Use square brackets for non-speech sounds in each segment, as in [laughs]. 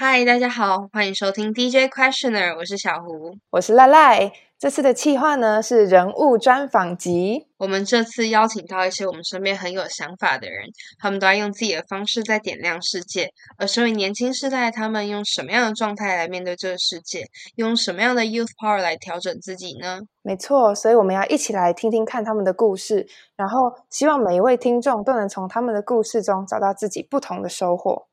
嗨，大家好，欢迎收听 DJ Questioner，我是小胡，我是赖赖。这次的企划呢是人物专访集。我们这次邀请到一些我们身边很有想法的人，他们都在用自己的方式在点亮世界。而身为年轻世代，他们用什么样的状态来面对这个世界？用什么样的 youth power 来调整自己呢？没错，所以我们要一起来听听看他们的故事，然后希望每一位听众都能从他们的故事中找到自己不同的收获。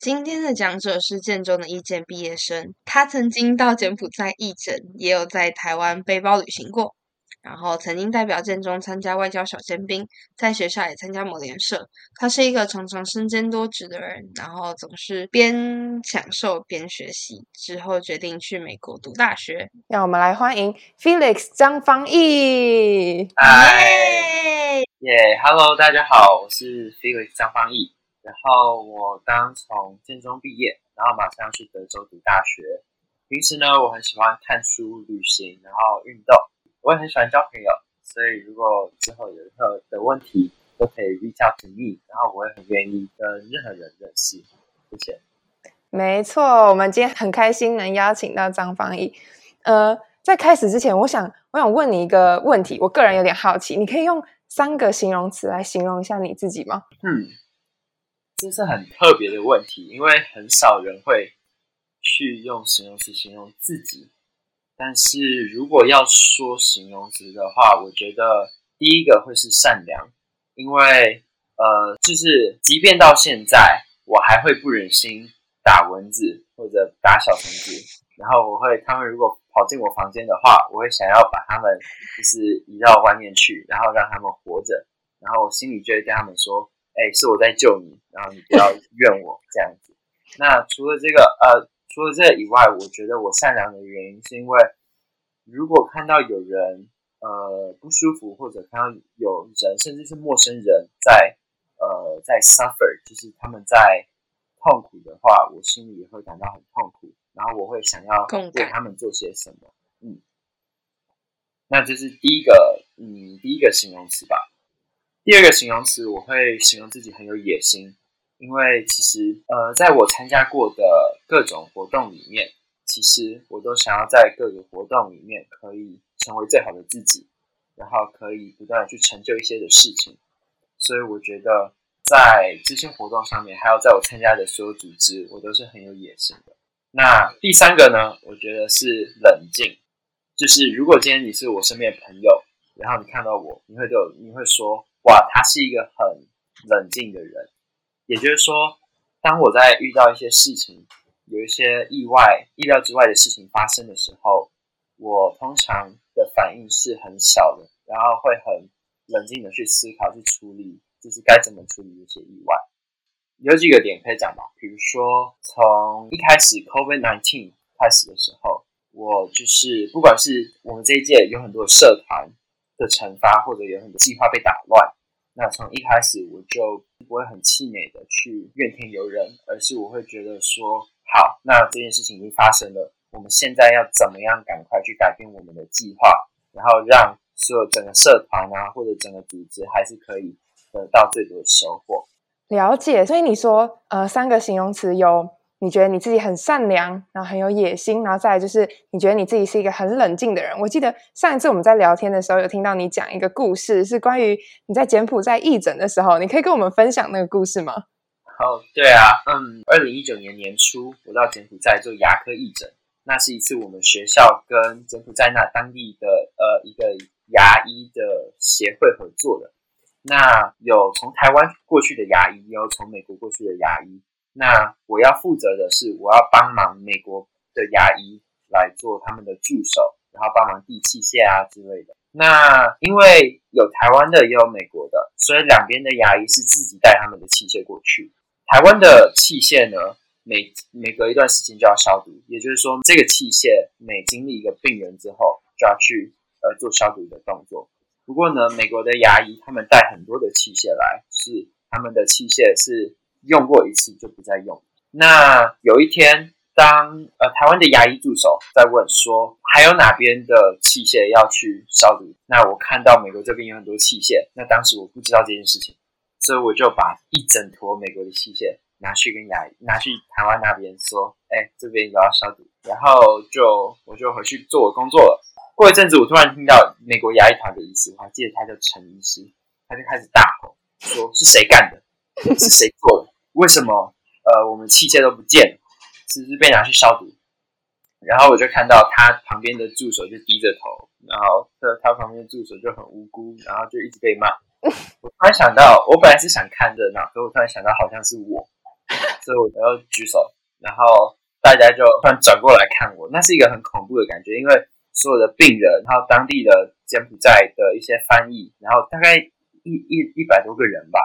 今天的讲者是建中的义建毕业生，他曾经到柬埔寨义诊，也有在台湾背包旅行过，然后曾经代表建中参加外交小尖兵，在学校也参加某联社。他是一个常常身兼多职的人，然后总是边享受边学习。之后决定去美国读大学。让我们来欢迎 Felix 张方毅。嗨，耶，Hello，大家好，我是 Felix 张方毅。然后我刚从建中毕业，然后马上去德州读大学。平时呢，我很喜欢看书、旅行，然后运动。我也很喜欢交朋友，所以如果之后有任何的问题，都可以 reach out to me，然后我也很愿意跟任何人认识。谢谢。没错，我们今天很开心能邀请到张方毅。呃，在开始之前，我想我想问你一个问题，我个人有点好奇，你可以用三个形容词来形容一下你自己吗？嗯。这是很特别的问题，因为很少人会去用形容词形容自己。但是如果要说形容词的话，我觉得第一个会是善良，因为呃，就是即便到现在，我还会不忍心打蚊子或者打小虫子。然后我会，他们如果跑进我房间的话，我会想要把他们就是移到外面去，然后让他们活着。然后我心里就会跟他们说。哎，是我在救你，然后你不要 [laughs] 怨我这样子。那除了这个，呃，除了这个以外，我觉得我善良的原因是因为，如果看到有人呃不舒服，或者看到有人甚至是陌生人在呃在 suffer，就是他们在痛苦的话，我心里也会感到很痛苦，然后我会想要为他们做些什么。嗯，那这是第一个，嗯，第一个形容词吧。第二个形容词，我会形容自己很有野心，因为其实，呃，在我参加过的各种活动里面，其实我都想要在各个活动里面可以成为最好的自己，然后可以不断的去成就一些的事情。所以我觉得，在这些活动上面，还有在我参加的所有组织，我都是很有野心的。那第三个呢，我觉得是冷静，就是如果今天你是我身边的朋友，然后你看到我，你会对我，你会说。哇，他是一个很冷静的人，也就是说，当我在遇到一些事情，有一些意外、意料之外的事情发生的时候，我通常的反应是很小的，然后会很冷静的去思考、去处理，就是该怎么处理这些意外。有几个点可以讲吧，比如说从一开始 COVID nineteen 开始的时候，我就是不管是我们这一届有很多社团。的惩罚或者有很多计划被打乱，那从一开始我就不会很气馁的去怨天尤人，而是我会觉得说，好，那这件事情已经发生了，我们现在要怎么样赶快去改变我们的计划，然后让所有整个社团啊或者整个组织还是可以得到最多的收获。了解，所以你说呃三个形容词有。你觉得你自己很善良，然后很有野心，然后再来就是你觉得你自己是一个很冷静的人。我记得上一次我们在聊天的时候，有听到你讲一个故事，是关于你在柬埔寨义诊的时候，你可以跟我们分享那个故事吗？哦，对啊，嗯，二零一九年年初，我到柬埔寨做牙科义诊，那是一次我们学校跟柬埔寨那当地的呃一个牙医的协会合作的。那有从台湾过去的牙医，也有从美国过去的牙医。那我要负责的是，我要帮忙美国的牙医来做他们的助手，然后帮忙递器械啊之类的。那因为有台湾的，也有美国的，所以两边的牙医是自己带他们的器械过去。台湾的器械呢，每每隔一段时间就要消毒，也就是说，这个器械每经历一个病人之后，就要去呃做消毒的动作。不过呢，美国的牙医他们带很多的器械来，是他们的器械是。用过一次就不再用。那有一天，当呃台湾的牙医助手在问说还有哪边的器械要去消毒，那我看到美国这边有很多器械，那当时我不知道这件事情，所以我就把一整坨美国的器械拿去跟牙医拿去台湾那边说，哎，这边也要消毒，然后就我就回去做我工作了。过一阵子，我突然听到美国牙医团的医师，我还记得他叫陈医师，他就开始大吼说是谁干的，是谁做的，为什么呃我们器械都不见了？是不是被拿去消毒？然后我就看到他旁边的助手就低着头，然后他他旁边的助手就很无辜，然后就一直被骂。[laughs] 我突然想到，我本来是想看热闹，可我突然想到好像是我，所以我就举手，然后大家就突然转过来看我，那是一个很恐怖的感觉，因为所有的病人，然后当地的柬埔寨的一些翻译，然后大概一一一百多个人吧，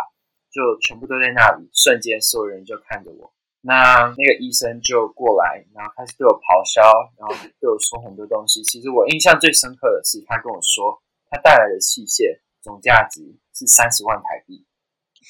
就全部都在那里，瞬间所有人就看着我。那那个医生就过来，然后开始对我咆哮，然后对我说很多东西。其实我印象最深刻的是，他跟我说他带来的器械总价值是三十万台币，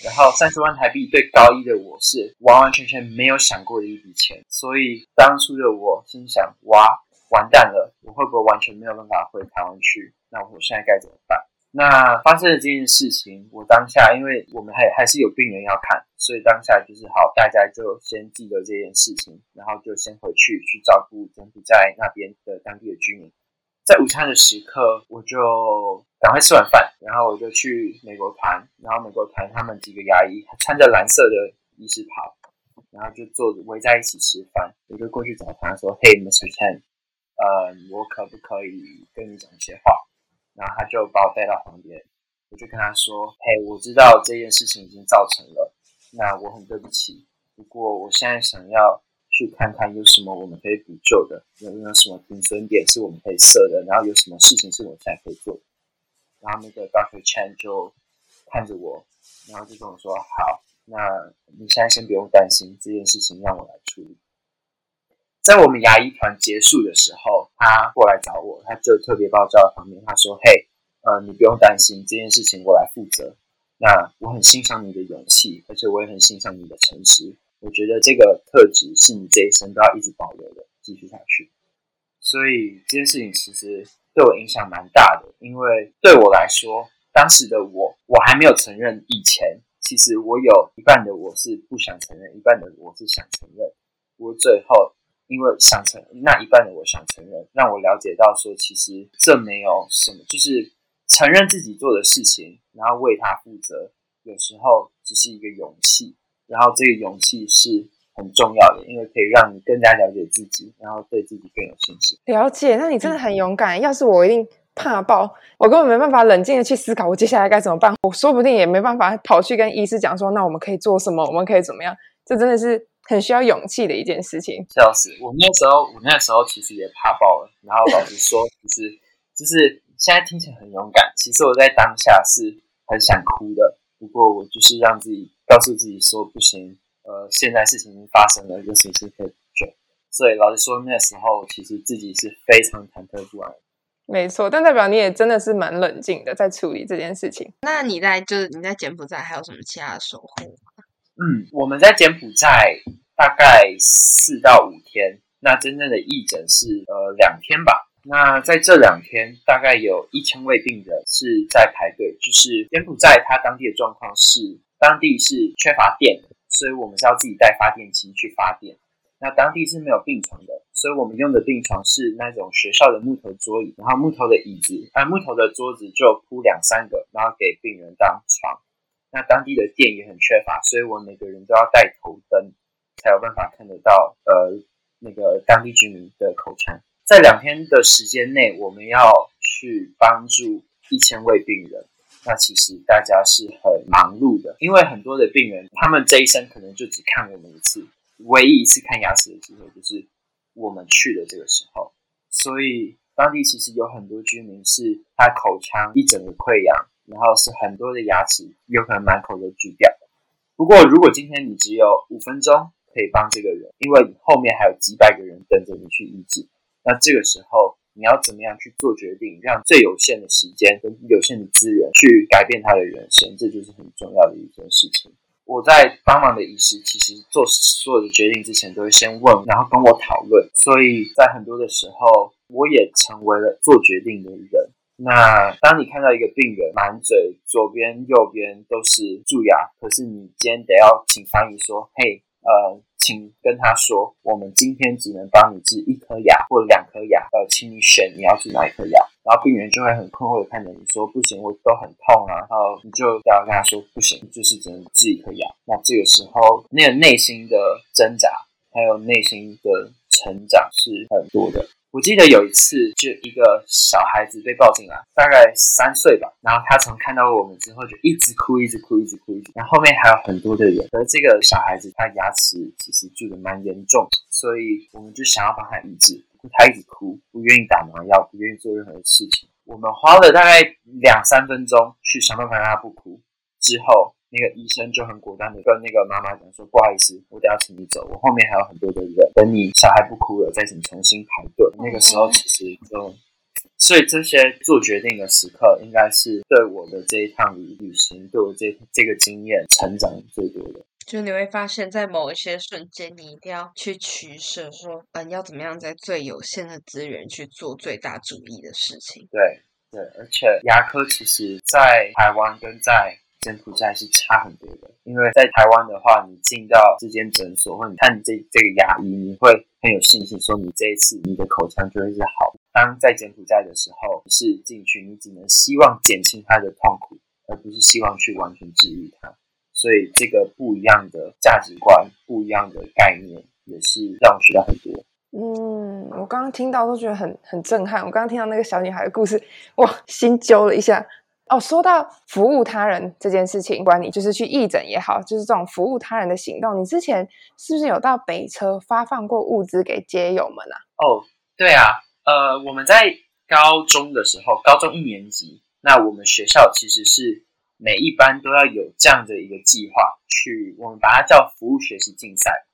然后三十万台币对高一的我是完完全全没有想过的一笔钱。所以当初的我心想：哇，完蛋了，我会不会完全没有办法回台湾去？那我现在该怎么办？那发生了这件事情，我当下因为我们还还是有病人要看，所以当下就是好，大家就先记得这件事情，然后就先回去去照顾柬埔寨那边的当地的居民。在午餐的时刻，我就赶快吃完饭，然后我就去美国团，然后美国团他们几个牙医穿着蓝色的医师袍，然后就坐围在一起吃饭，我就过去找他说：“Hey, Mr. Chen，呃，我可不可以跟你讲一些话？”然后他就把我带到旁边，我就跟他说：“嘿，我知道这件事情已经造成了，那我很对不起。不过我现在想要去看看有什么我们可以补救的，有没有什么停损点是我们可以设的，然后有什么事情是我现在可以做。”然后那个 Doctor Chan 就看着我，然后就跟我说：“好，那你现在先不用担心这件事情，让我来处理。”在我们牙医团结束的时候，他过来找我，他就特别把我叫到旁边，他说：“嘿，呃，你不用担心这件事情，我来负责。那我很欣赏你的勇气，而且我也很欣赏你的诚实。我觉得这个特质是你这一生都要一直保留的，继续下去。所以这件事情其实对我影响蛮大的，因为对我来说，当时的我，我还没有承认以前，其实我有一半的我是不想承认，一半的我是想承认。我最后。因为想承那一半的我想承认，让我了解到说，其实这没有什么，就是承认自己做的事情，然后为他负责，有时候只是一个勇气，然后这个勇气是很重要的，因为可以让你更加了解自己，然后对自己更有信心。了解，那你真的很勇敢。要是我一定怕爆，我根本没办法冷静的去思考我接下来该怎么办，我说不定也没办法跑去跟医师讲说，那我们可以做什么，我们可以怎么样？这真的是。很需要勇气的一件事情。笑死！我那时候，我那时候其实也怕爆了。然后老师说，其实就是现在听起来很勇敢。其实我在当下是很想哭的。不过我就是让自己告诉自己说，不行，呃，现在事情已经发生了，有什么事可以做。所以老师说，那时候其实自己是非常忐忑不安。没错，但代表你也真的是蛮冷静的，在处理这件事情。那你在就是你在柬埔寨还有什么其他的收获吗？嗯，我们在柬埔寨大概四到五天，那真正的义诊是呃两天吧。那在这两天，大概有一千位病人是在排队。就是柬埔寨它当地的状况是，当地是缺乏电，所以我们是要自己带发电机去发电。那当地是没有病床的，所以我们用的病床是那种学校的木头桌椅，然后木头的椅子，啊木头的桌子就铺两三个，然后给病人当床。那当地的电也很缺乏，所以我每个人都要带头灯，才有办法看得到呃那个当地居民的口腔。在两天的时间内，我们要去帮助一千位病人。那其实大家是很忙碌的，因为很多的病人，他们这一生可能就只看我们一次，唯一一次看牙齿的机会就是我们去的这个时候。所以当地其实有很多居民是他口腔一整个溃疡。然后是很多的牙齿有可能满口都锯掉。不过，如果今天你只有五分钟可以帮这个人，因为你后面还有几百个人等着你去医治，那这个时候你要怎么样去做决定，让最有限的时间跟有限的资源去改变他的人生，这就是很重要的一件事情。我在帮忙的医师，其实做所有的决定之前，都会先问，然后跟我讨论。所以在很多的时候，我也成为了做决定的人。那当你看到一个病人满嘴左边右边都是蛀牙，可是你今天得要请翻译说：“嘿，呃，请跟他说，我们今天只能帮你治一颗牙或两颗牙，呃，请你选你要治哪一颗牙。”然后病人就会很困惑的看着你说：“不行，我都很痛啊。”然后你就要跟他说：“不行，就是只能治一颗牙。”那这个时候，那个内心的挣扎还有内心的成长是很多的。我记得有一次，就一个小孩子被抱进来，大概三岁吧。然后他从看到我们之后，就一直哭，一直哭，一直哭，一直。然后后面还有很多的人，而这个小孩子他牙齿其实蛀的蛮严重，所以我们就想要帮他医治。他一直哭，不愿意打麻药，不愿意做任何的事情。我们花了大概两三分钟去想办法让他不哭，之后。那个医生就很果断的跟那个妈妈讲说：“不好意思，我得要请你走，我后面还有很多的人等你。小孩不哭了，再请重新排队。”那个时候其实就，所以这些做决定的时刻，应该是对我的这一趟旅旅行，对我这这个经验成长最多的。就你会发现在某一些瞬间，你一定要去取舍，说嗯，要怎么样在最有限的资源去做最大主意的事情。对对，而且牙科其实，在台湾跟在柬埔寨是差很多的，因为在台湾的话，你进到这间诊所，或你看这这个牙医，你会很有信心，说你这一次你的口腔就会是好。当在柬埔寨的时候，是进去，你只能希望减轻他的痛苦，而不是希望去完全治愈他。所以这个不一样的价值观，不一样的概念，也是让我学到很多。嗯，我刚刚听到都觉得很很震撼。我刚刚听到那个小女孩的故事，哇，心揪了一下。哦，说到服务他人这件事情，不管你就是去义诊也好，就是这种服务他人的行动，你之前是不是有到北车发放过物资给街友们啊？哦，对啊，呃，我们在高中的时候，高中一年级，那我们学校其实是每一班都要有这样的一个计划，去我们把它叫服务学习竞赛。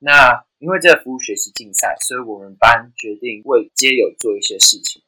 那因为这个服务学习竞赛，所以我们班决定为街友做一些事情。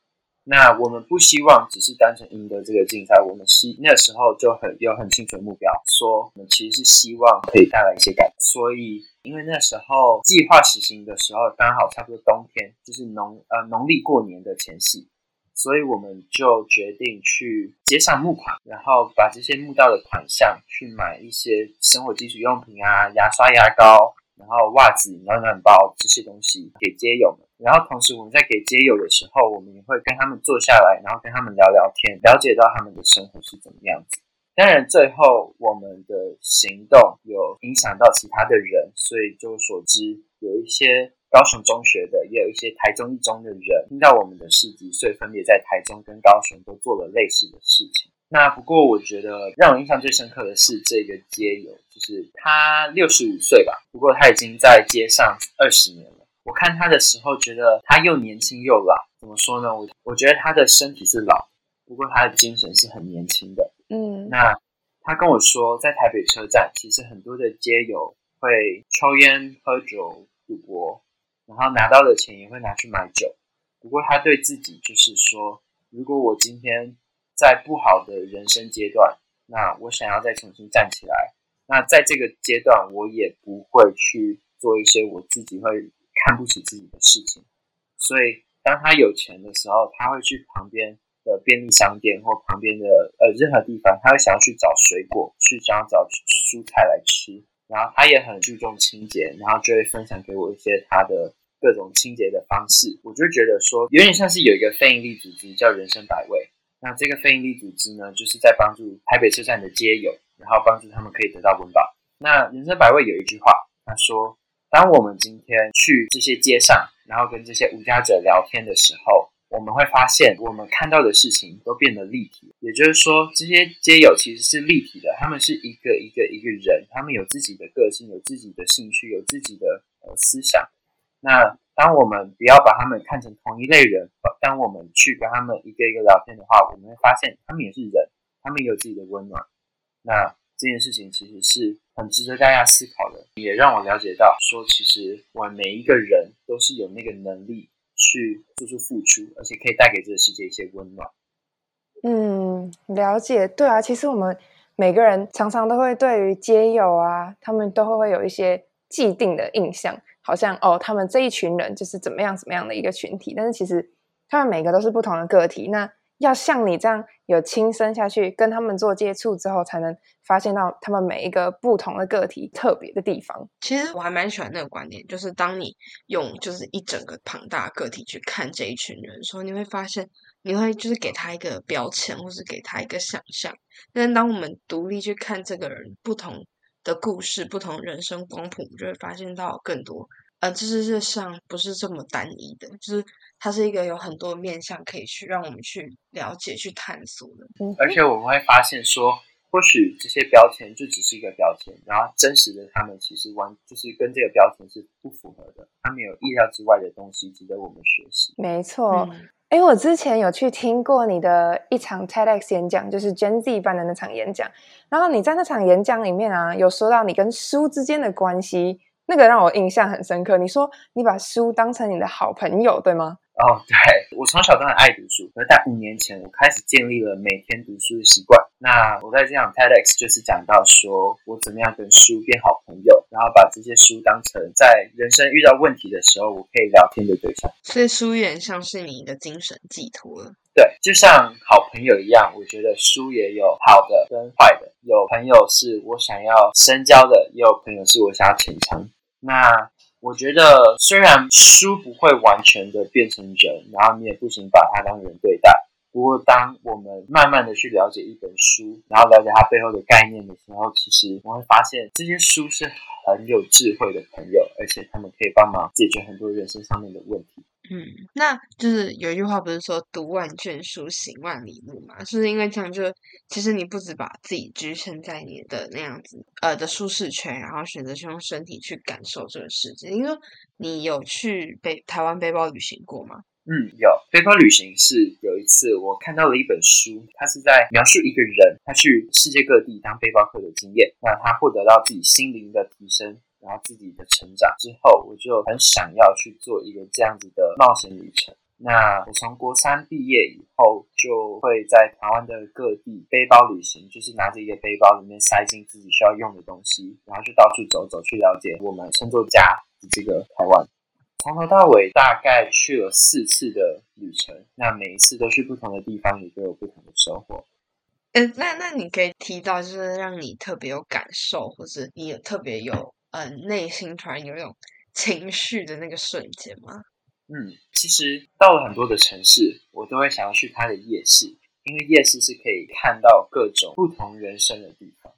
那我们不希望只是单纯赢得这个竞赛，我们希那时候就很有很清楚的目标，说我们其实是希望可以带来一些改变。所以，因为那时候计划实行的时候刚好差不多冬天，就是农呃农历过年的前夕，所以我们就决定去街上募款，然后把这些募到的款项去买一些生活基础用品啊，牙刷、牙膏。然后袜子、暖暖包这些东西给街友们，然后同时我们在给街友的时候，我们也会跟他们坐下来，然后跟他们聊聊天，了解到他们的生活是怎么样子。当然，最后我们的行动有影响到其他的人，所以就所知有一些高雄中学的，也有一些台中一中的人听到我们的事迹，所以分别在台中跟高雄都做了类似的事情。那不过，我觉得让我印象最深刻的是这个街友，就是他六十五岁吧，不过他已经在街上二十年了。我看他的时候，觉得他又年轻又老。怎么说呢？我我觉得他的身体是老，不过他的精神是很年轻的。嗯，那他跟我说，在台北车站，其实很多的街友会抽烟、喝酒、赌博，然后拿到的钱也会拿去买酒。不过他对自己就是说，如果我今天在不好的人生阶段，那我想要再重新站起来。那在这个阶段，我也不会去做一些我自己会看不起自己的事情。所以，当他有钱的时候，他会去旁边的便利商店或旁边的呃任何地方，他会想要去找水果，去想要找蔬菜来吃。然后，他也很注重清洁，然后就会分享给我一些他的各种清洁的方式。我就觉得说，有点像是有一个非营利组织叫人生百味。那这个非营利组织呢，就是在帮助台北车站的街友，然后帮助他们可以得到温饱。那人生百味有一句话，他说：当我们今天去这些街上，然后跟这些无家者聊天的时候，我们会发现，我们看到的事情都变得立体。也就是说，这些街友其实是立体的，他们是一个一个一个人，他们有自己的个性，有自己的兴趣，有自己的呃思想。那当我们不要把他们看成同一类人，当我们去跟他们一个一个聊天的话，我们会发现他们也是人，他们也有自己的温暖。那这件事情其实是很值得大家思考的，也让我了解到，说其实我们每一个人都是有那个能力去做出付出，而且可以带给这个世界一些温暖。嗯，了解。对啊，其实我们每个人常常都会对于街友啊，他们都会会有一些既定的印象，好像哦，他们这一群人就是怎么样怎么样的一个群体，但是其实他们每个都是不同的个体。那要像你这样有亲身下去跟他们做接触之后，才能发现到他们每一个不同的个体特别的地方。其实我还蛮喜欢那个观点，就是当你用就是一整个庞大个体去看这一群人的时候，你会发现你会就是给他一个标签，或是给他一个想象。但当我们独立去看这个人不同的故事、不同人生光谱，就会发现到更多。呃，这世界上不是这么单一的，就是它是一个有很多面向可以去让我们去了解、去探索的。而且我们会发现说，或许这些标签就只是一个标签，然后真实的他们其实完就是跟这个标签是不符合的，他们有意料之外的东西值得我们学习。没错，哎，我之前有去听过你的一场 TEDx 演讲，就是 Gen Z 办的那场演讲，然后你在那场演讲里面啊，有说到你跟书之间的关系。那个让我印象很深刻。你说你把书当成你的好朋友，对吗？哦，对，我从小都很爱读书。而在五年前，我开始建立了每天读书的习惯。那我在这场 TEDx 就是讲到说我怎么样跟书变好朋友，然后把这些书当成在人生遇到问题的时候我可以聊天的对象。所以书有点像是你的精神寄托了。对，就像好朋友一样，我觉得书也有好的跟坏的。有朋友是我想要深交的，也有朋友是我想要逞强。那我觉得，虽然书不会完全的变成人，然后你也不行把它当人对待。不过，当我们慢慢的去了解一本书，然后了解它背后的概念的时候，其实我会发现这些书是很有智慧的朋友，而且他们可以帮忙解决很多人生上面的问题。嗯，那就是有一句话不是说“读万卷书，行万里路”嘛？是因为这样，就其实你不止把自己局限在你的那样子呃的舒适圈，然后选择去用身体去感受这个世界。因为你有去背台湾背包旅行过吗？嗯，有背包旅行是有一次我看到了一本书，它是在描述一个人他去世界各地当背包客的经验，那他获得到自己心灵的提升。然后自己的成长之后，我就很想要去做一个这样子的冒险旅程。那我从国三毕业以后，就会在台湾的各地背包旅行，就是拿着一个背包，里面塞进自己需要用的东西，然后就到处走走，去了解我们称作家的这个台湾。从头到尾大概去了四次的旅程，那每一次都去不同的地方，也都有不同的收获。嗯，那那你可以提到，就是让你特别有感受，或是你有特别有。嗯，内心突然有一种情绪的那个瞬间吗？嗯，其实到了很多的城市，我都会想要去它的夜市，因为夜市是可以看到各种不同人生的地方。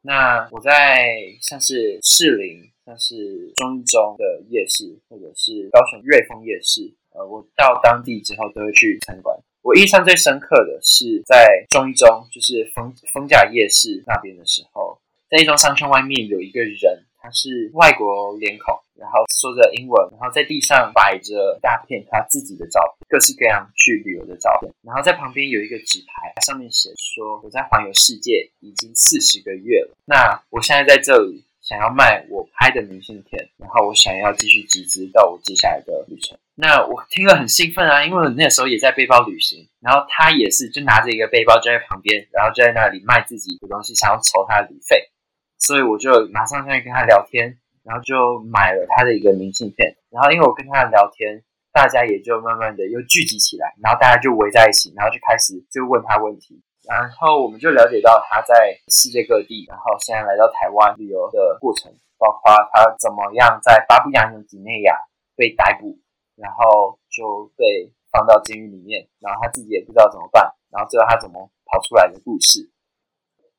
那我在像是士林、像是中一中的夜市，或者是高雄瑞丰夜市，呃，我到当地之后都会去参观。我印象最深刻的是在中一中，就是丰丰甲夜市那边的时候，在一中商圈外面有一个人。他是外国脸孔，然后说着英文，然后在地上摆着大片他自己的照片，各式各样去旅游的照片。然后在旁边有一个纸牌，上面写说：“我在环游世界已经四十个月了。那我现在在这里想要卖我拍的明信片，然后我想要继续集资到我接下来的旅程。”那我听了很兴奋啊，因为我那时候也在背包旅行，然后他也是就拿着一个背包就在旁边，然后就在那里卖自己的东西，想要筹他的旅费。所以我就马上上去跟他聊天，然后就买了他的一个明信片。然后因为我跟他聊天，大家也就慢慢的又聚集起来，然后大家就围在一起，然后就开始就问他问题。然后我们就了解到他在世界各地，然后现在来到台湾旅游的过程，包括他怎么样在巴布亚纽几内亚被逮捕，然后就被放到监狱里面，然后他自己也不知道怎么办，然后最后他怎么跑出来的故事。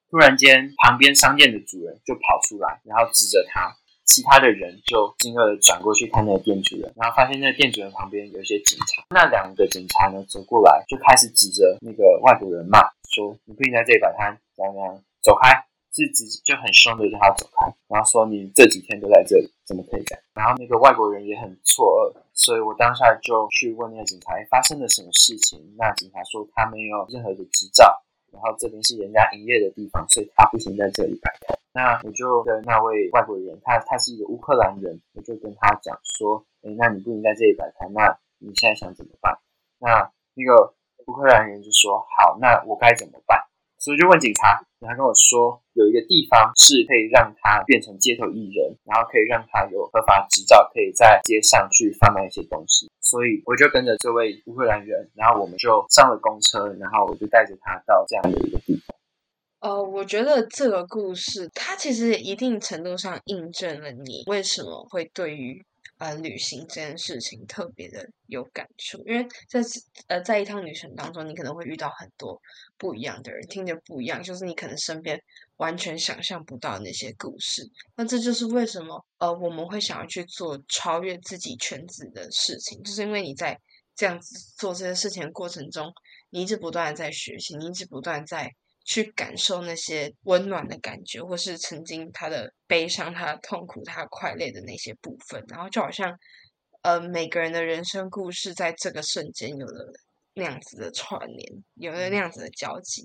突然间，旁边商店的主人就跑出来，然后指着他，其他的人就惊愕的转过去看那个店主人，然后发现那个店主人旁边有一些警察。那两个警察呢走过来，就开始指着那个外国人骂，说：“你不应该在这里摆摊，怎样怎样，走开！”是指就很凶的叫他走开，然后说：“你这几天都在这里，怎么可以这样？”然后那个外国人也很错愕，所以我当下就去问那个警察发生了什么事情。那警察说他没有任何的执照。然后这边是人家营业的地方，所以他不行在这里摆摊。那我就跟那位外国人，他他是一个乌克兰人，我就跟他讲说：“哎，那你不能在这里摆摊，那你现在想怎么办？”那那个乌克兰人就说：“好，那我该怎么办？”所以就问警察，他跟我说有一个地方是可以让他变成街头艺人，然后可以让他有合法执照，可以在街上去贩卖一些东西。所以我就跟着这位乌克兰人，然后我们就上了公车，然后我就带着他到这样的一个地方。呃，我觉得这个故事它其实一定程度上印证了你为什么会对于。呃，旅行这件事情特别的有感触，因为在呃在一趟旅程当中，你可能会遇到很多不一样的人，听着不一样，就是你可能身边完全想象不到那些故事。那这就是为什么呃我们会想要去做超越自己圈子的事情，就是因为你在这样子做这些事情的过程中，你一直不断的在学习，你一直不断在。去感受那些温暖的感觉，或是曾经他的悲伤、他的痛苦、他快乐的那些部分，然后就好像，呃，每个人的人生故事在这个瞬间有了那样子的串联，有了那样子的交集。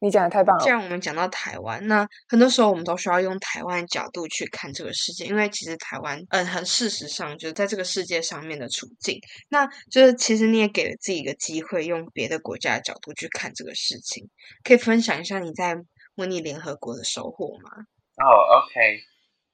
你讲的太棒了。既然我们讲到台湾，那很多时候我们都需要用台湾角度去看这个世界，因为其实台湾，嗯，很事实上就是在这个世界上面的处境，那就是其实你也给了自己一个机会，用别的国家的角度去看这个事情。可以分享一下你在模拟联合国的收获吗？哦，OK，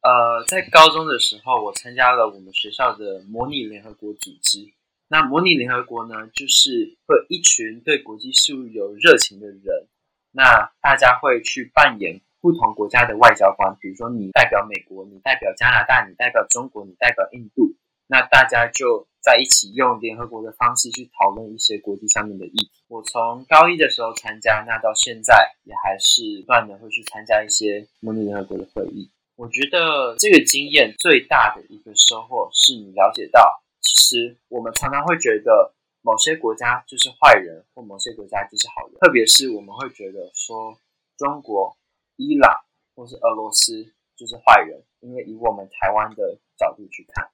呃，在高中的时候，我参加了我们学校的模拟联合国组织。那模拟联合国呢，就是会一群对国际事务有热情的人。那大家会去扮演不同国家的外交官，比如说你代表美国，你代表加拿大，你代表中国，你代表印度。那大家就在一起用联合国的方式去讨论一些国际上面的议题。我从高一的时候参加，那到现在也还是不断的会去参加一些模拟联合国的会议。我觉得这个经验最大的一个收获是你了解到，其实我们常常会觉得。某些国家就是坏人，或某些国家就是好人。特别是我们会觉得说，中国、伊朗或是俄罗斯就是坏人，因为以我们台湾的角度去看，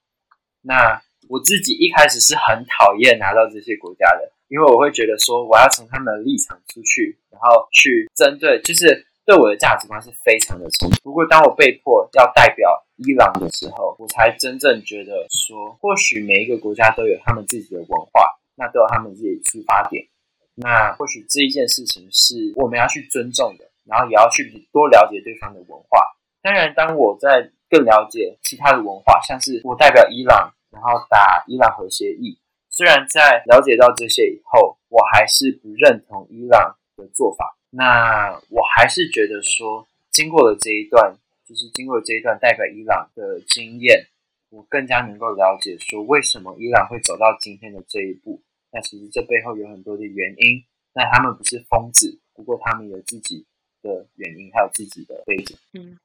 那我自己一开始是很讨厌拿到这些国家的，因为我会觉得说，我要从他们的立场出去，然后去针对，就是对我的价值观是非常的冲突。不过当我被迫要代表伊朗的时候，我才真正觉得说，或许每一个国家都有他们自己的文化。那都有他们自己的出发点，那或许这一件事情是我们要去尊重的，然后也要去多了解对方的文化。当然，当我在更了解其他的文化，像是我代表伊朗，然后打伊朗核协议，虽然在了解到这些以后，我还是不认同伊朗的做法。那我还是觉得说，经过了这一段，就是经过这一段代表伊朗的经验，我更加能够了解说，为什么伊朗会走到今天的这一步。那其实这背后有很多的原因，那他们不是疯子，不过他们有自己的原因，还有自己的背景。嗯，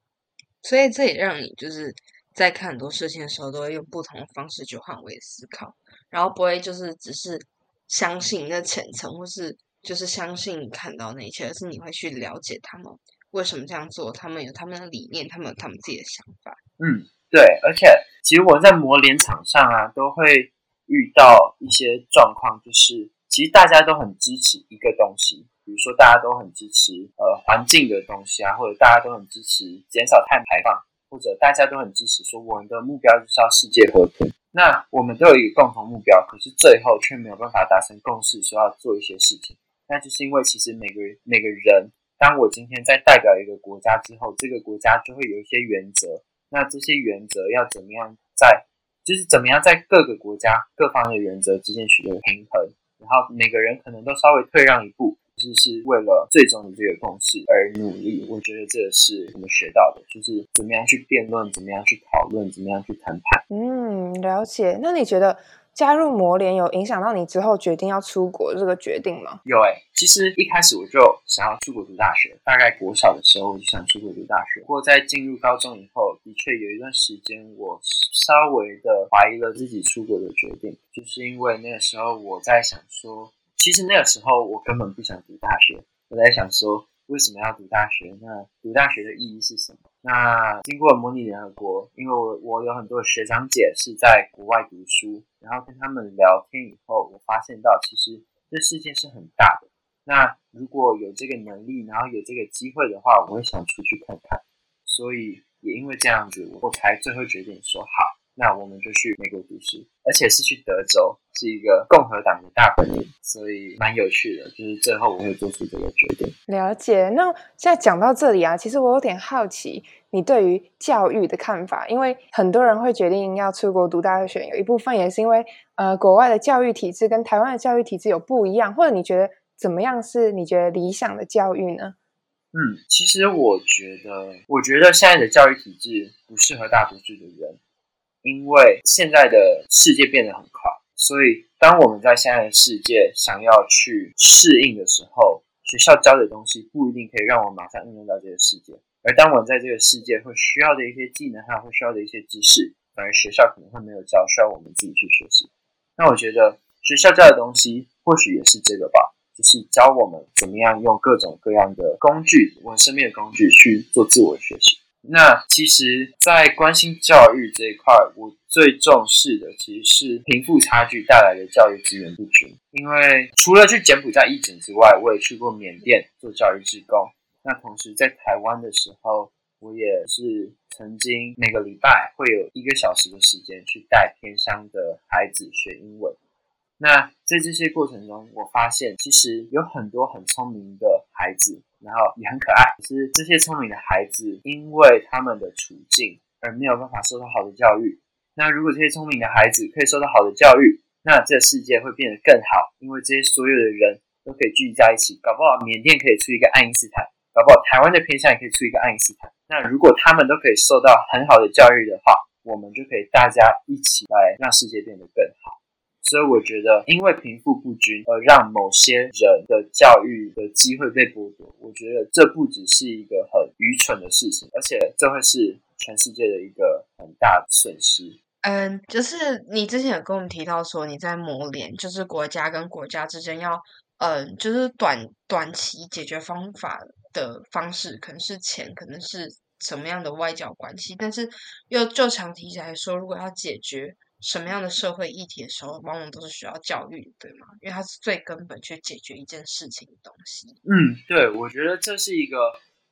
所以这也让你就是在看很多事情的时候，都会用不同的方式去换位思考，然后不会就是只是相信那浅层，或是就是相信你看到那一切，而是你会去了解他们为什么这样做，他们有他们的理念，他们有他们自己的想法。嗯，对，而且其实我在磨联场上啊，都会。遇到一些状况，就是其实大家都很支持一个东西，比如说大家都很支持呃环境的东西啊，或者大家都很支持减少碳排放，或者大家都很支持说我们的目标就是要世界和平。那我们都有一个共同目标，可是最后却没有办法达成共识，说要做一些事情。那就是因为其实每个每个人，当我今天在代表一个国家之后，这个国家就会有一些原则，那这些原则要怎么样在？就是怎么样在各个国家各方的原则之间取得平衡，然后每个人可能都稍微退让一步，就是是为了最终的这个共识而努力。我觉得这是我们学到的，就是怎么样去辩论，怎么样去讨论，怎么样去谈判。嗯，了解。那你觉得？加入魔联有影响到你之后决定要出国这个决定吗？有诶，其实一开始我就想要出国读大学，大概国小的时候我就想出国读大学。不过在进入高中以后，的确有一段时间我稍微的怀疑了自己出国的决定，就是因为那个时候我在想说，其实那个时候我根本不想读大学，我在想说。为什么要读大学？那读大学的意义是什么？那经过模拟联合国，因为我我有很多学长姐是在国外读书，然后跟他们聊天以后，我发现到其实这世界是很大的。那如果有这个能力，然后有这个机会的话，我会想出去看看。所以也因为这样子，我才最后决定说好，那我们就去美国读书，而且是去德州，是一个共和党的大本营，所以蛮有趣的。就是最后我会做出这个决定。了解。那现在讲到这里啊，其实我有点好奇你对于教育的看法，因为很多人会决定要出国读大学，有一部分也是因为呃国外的教育体制跟台湾的教育体制有不一样，或者你觉得怎么样是你觉得理想的教育呢？嗯，其实我觉得，我觉得现在的教育体制不适合大多数的人，因为现在的世界变得很快，所以当我们在现在的世界想要去适应的时候，学校教的东西不一定可以让我马上应用到这个世界。而当我们在这个世界会需要的一些技能，还会需要的一些知识，反而学校可能会没有教，需要我们自己去学习。那我觉得学校教的东西或许也是这个吧。就是教我们怎么样用各种各样的工具，我们身边的工具去做自我学习。那其实，在关心教育这一块，我最重视的其实是贫富差距带来的教育资源不均。因为除了去柬埔寨义诊之外，我也去过缅甸做教育志工。那同时在台湾的时候，我也是曾经每个礼拜会有一个小时的时间去带偏乡的孩子学英文。那在这些过程中，我发现其实有很多很聪明的孩子，然后也很可爱。可是这些聪明的孩子，因为他们的处境而没有办法受到好的教育。那如果这些聪明的孩子可以受到好的教育，那这个世界会变得更好，因为这些所有的人都可以聚集在一起。搞不好缅甸可以出一个爱因斯坦，搞不好台湾的偏向也可以出一个爱因斯坦。那如果他们都可以受到很好的教育的话，我们就可以大家一起来让世界变得更好。所以我觉得，因为贫富不均而让某些人的教育的机会被剥夺，我觉得这不只是一个很愚蠢的事情，而且这会是全世界的一个很大的损失。嗯，就是你之前有跟我们提到说，你在磨练，就是国家跟国家之间要，嗯，就是短短期解决方法的方式，可能是钱，可能是什么样的外交关系，但是又就长期来说，如果要解决。什么样的社会议题的时候，往往都是需要教育，对吗？因为它是最根本去解决一件事情的东西。嗯，对，我觉得这是一个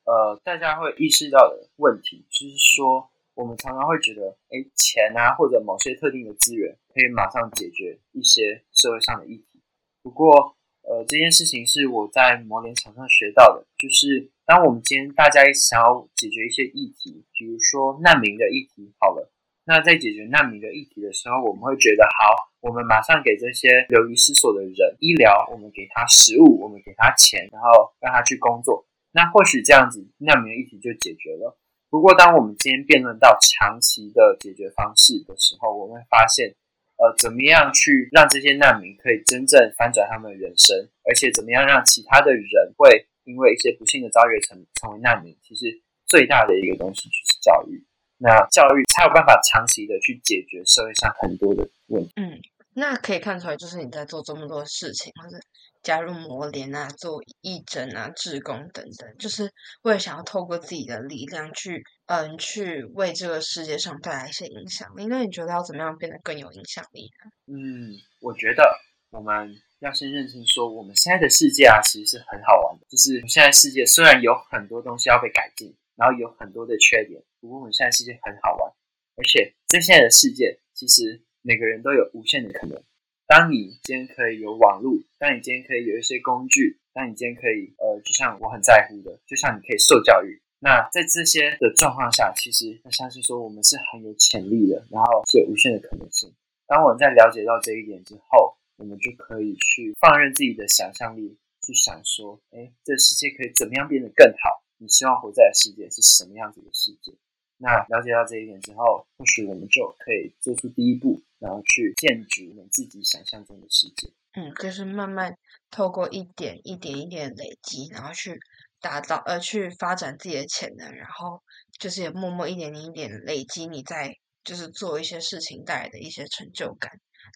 呃，大家会意识到的问题，就是说，我们常常会觉得，哎，钱啊，或者某些特定的资源，可以马上解决一些社会上的议题。不过，呃，这件事情是我在磨练场上学到的，就是当我们今天大家想要解决一些议题，比如说难民的议题，好了。那在解决难民的议题的时候，我们会觉得好，我们马上给这些流离失所的人医疗，我们给他食物，我们给他钱，然后让他去工作。那或许这样子难民的议题就解决了。不过，当我们今天辩论到长期的解决方式的时候，我们会发现，呃，怎么样去让这些难民可以真正翻转他们的人生，而且怎么样让其他的人会因为一些不幸的遭遇成成为难民，其实最大的一个东西就是教育。那教育才有办法长期的去解决社会上很多的问题。嗯，那可以看出来，就是你在做这么多事情，或者加入磨联啊、做义诊啊、志工等等，就是为了想要透过自己的力量去，嗯，去为这个世界上带来一些影响力。那你觉得要怎么样变得更有影响力呢？嗯，我觉得我们要先认清说，我们现在的世界啊，其实是很好玩的。就是现在世界虽然有很多东西要被改进。然后有很多的缺点，不过我们现在世界很好玩，而且在现在的世界，其实每个人都有无限的可能。当你今天可以有网络，当你今天可以有一些工具，当你今天可以，呃，就像我很在乎的，就像你可以受教育。那在这些的状况下，其实要相信说我们是很有潜力的，然后是有无限的可能性。当我们在了解到这一点之后，我们就可以去放任自己的想象力，去想说，哎，这世界可以怎么样变得更好。你希望活在的世界是什么样子的世界？那了解到这一点之后，或许我们就可以做出第一步，然后去建筑我们自己想象中的世界。嗯，就是慢慢透过一点一点一点累积，然后去达到呃，去发展自己的潜能，然后就是也默默一点点一点累积你在就是做一些事情带来的一些成就感。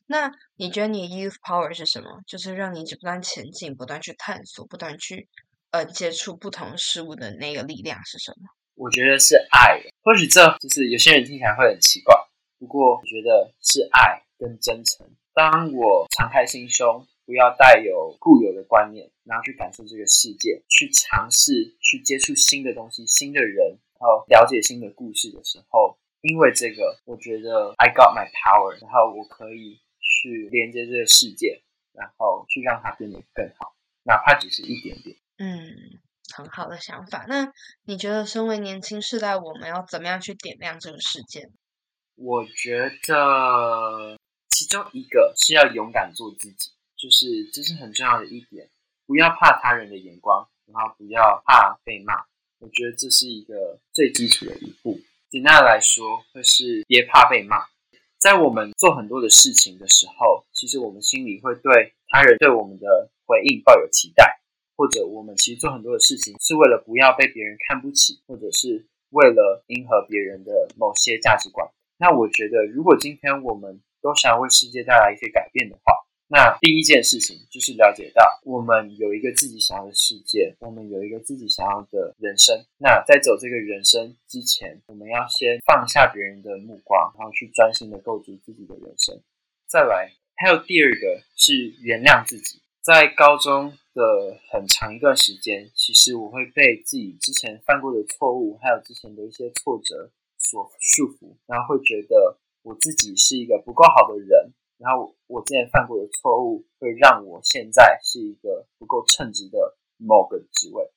那你觉得你的 youth power 是什么？就是让你一直不断前进，不断去探索，不断去。呃，接触不同事物的那个力量是什么？我觉得是爱。或许这就是有些人听起来会很奇怪，不过我觉得是爱跟真诚。当我敞开心胸，不要带有固有的观念，然后去感受这个世界，去尝试去接触新的东西、新的人，然后了解新的故事的时候，因为这个，我觉得 I got my power，然后我可以去连接这个世界，然后去让它变得更好，哪怕只是一点点。嗯，很好的想法。那你觉得，身为年轻世代，我们要怎么样去点亮这个世界？我觉得其中一个是要勇敢做自己，就是这是很重要的一点，不要怕他人的眼光，然后不要怕被骂。我觉得这是一个最基础的一步。简单来说，会是别怕被骂。在我们做很多的事情的时候，其实我们心里会对他人对我们的回应抱有期待，或者我们其实做很多的事情是为了不要被别人看不起，或者是为了迎合别人的某些价值观。那我觉得，如果今天我们都想为世界带来一些改变的话，那第一件事情就是了解到，我们有一个自己想要的世界，我们有一个自己想要的人生。那在走这个人生之前，我们要先放下别人的目光，然后去专心的构筑自己的人生。再来，还有第二个是原谅自己。在高中的很长一段时间，其实我会被自己之前犯过的错误，还有之前的一些挫折所束缚，然后会觉得我自己是一个不够好的人。然后我之前犯过的错误，会让我现在是一个不够称职的某个职位。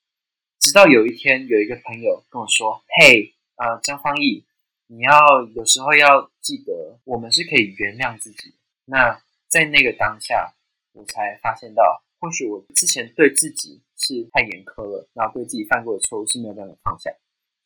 直到有一天，有一个朋友跟我说：“嘿，啊，张方毅，你要有时候要记得，我们是可以原谅自己。”那在那个当下，我才发现到，或许我之前对自己是太严苛了，然后对自己犯过的错误是没有办法放下。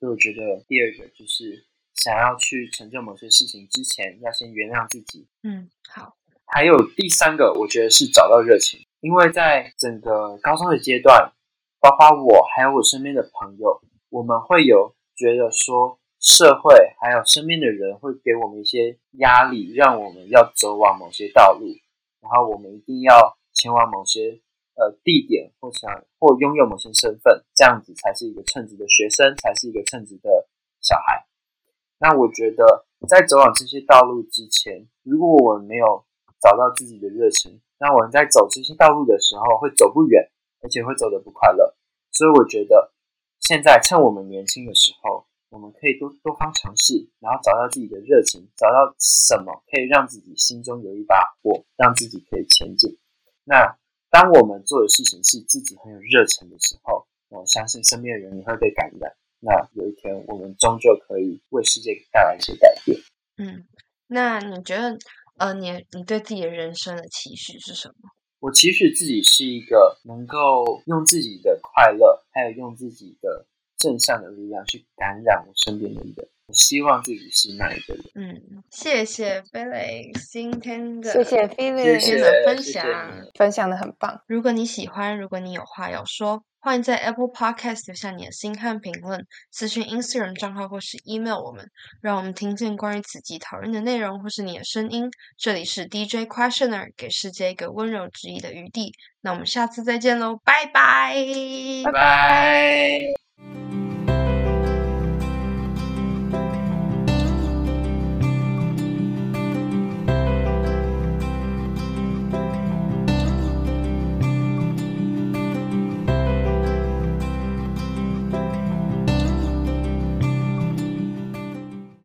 所以我觉得第二个就是。想要去成就某些事情之前，要先原谅自己。嗯，好。还有第三个，我觉得是找到热情，因为在整个高中的阶段，包括我还有我身边的朋友，我们会有觉得说，社会还有身边的人会给我们一些压力，让我们要走往某些道路，然后我们一定要前往某些呃地点，或想或拥有某些身份，这样子才是一个称职的学生，才是一个称职的小孩。那我觉得，在走往这些道路之前，如果我们没有找到自己的热情，那我们在走这些道路的时候会走不远，而且会走得不快乐。所以我觉得，现在趁我们年轻的时候，我们可以多多方尝试，然后找到自己的热情，找到什么可以让自己心中有一把火，让自己可以前进。那当我们做的事情是自己很有热忱的时候，我相信身边的人也会被感染。那有一天，我们终究可以为世界带来一些改变。嗯，那你觉得，呃，你你对自己的人生的期许是什么？我期许自己是一个能够用自己的快乐，还有用自己的正向的力量去感染我身边的人。我希望自己是那一个人。嗯，谢谢 Felix 今天的谢谢 Felix 的分享，分享的很棒。如果你喜欢，如果你有话要说。欢迎在 Apple Podcast 留下你的心和评论，私讯 Instagram 账号或是 email 我们，让我们听见关于此集讨论的内容或是你的声音。这里是 DJ Questioner，给世界一个温柔质疑的余地。那我们下次再见喽，拜拜，拜拜。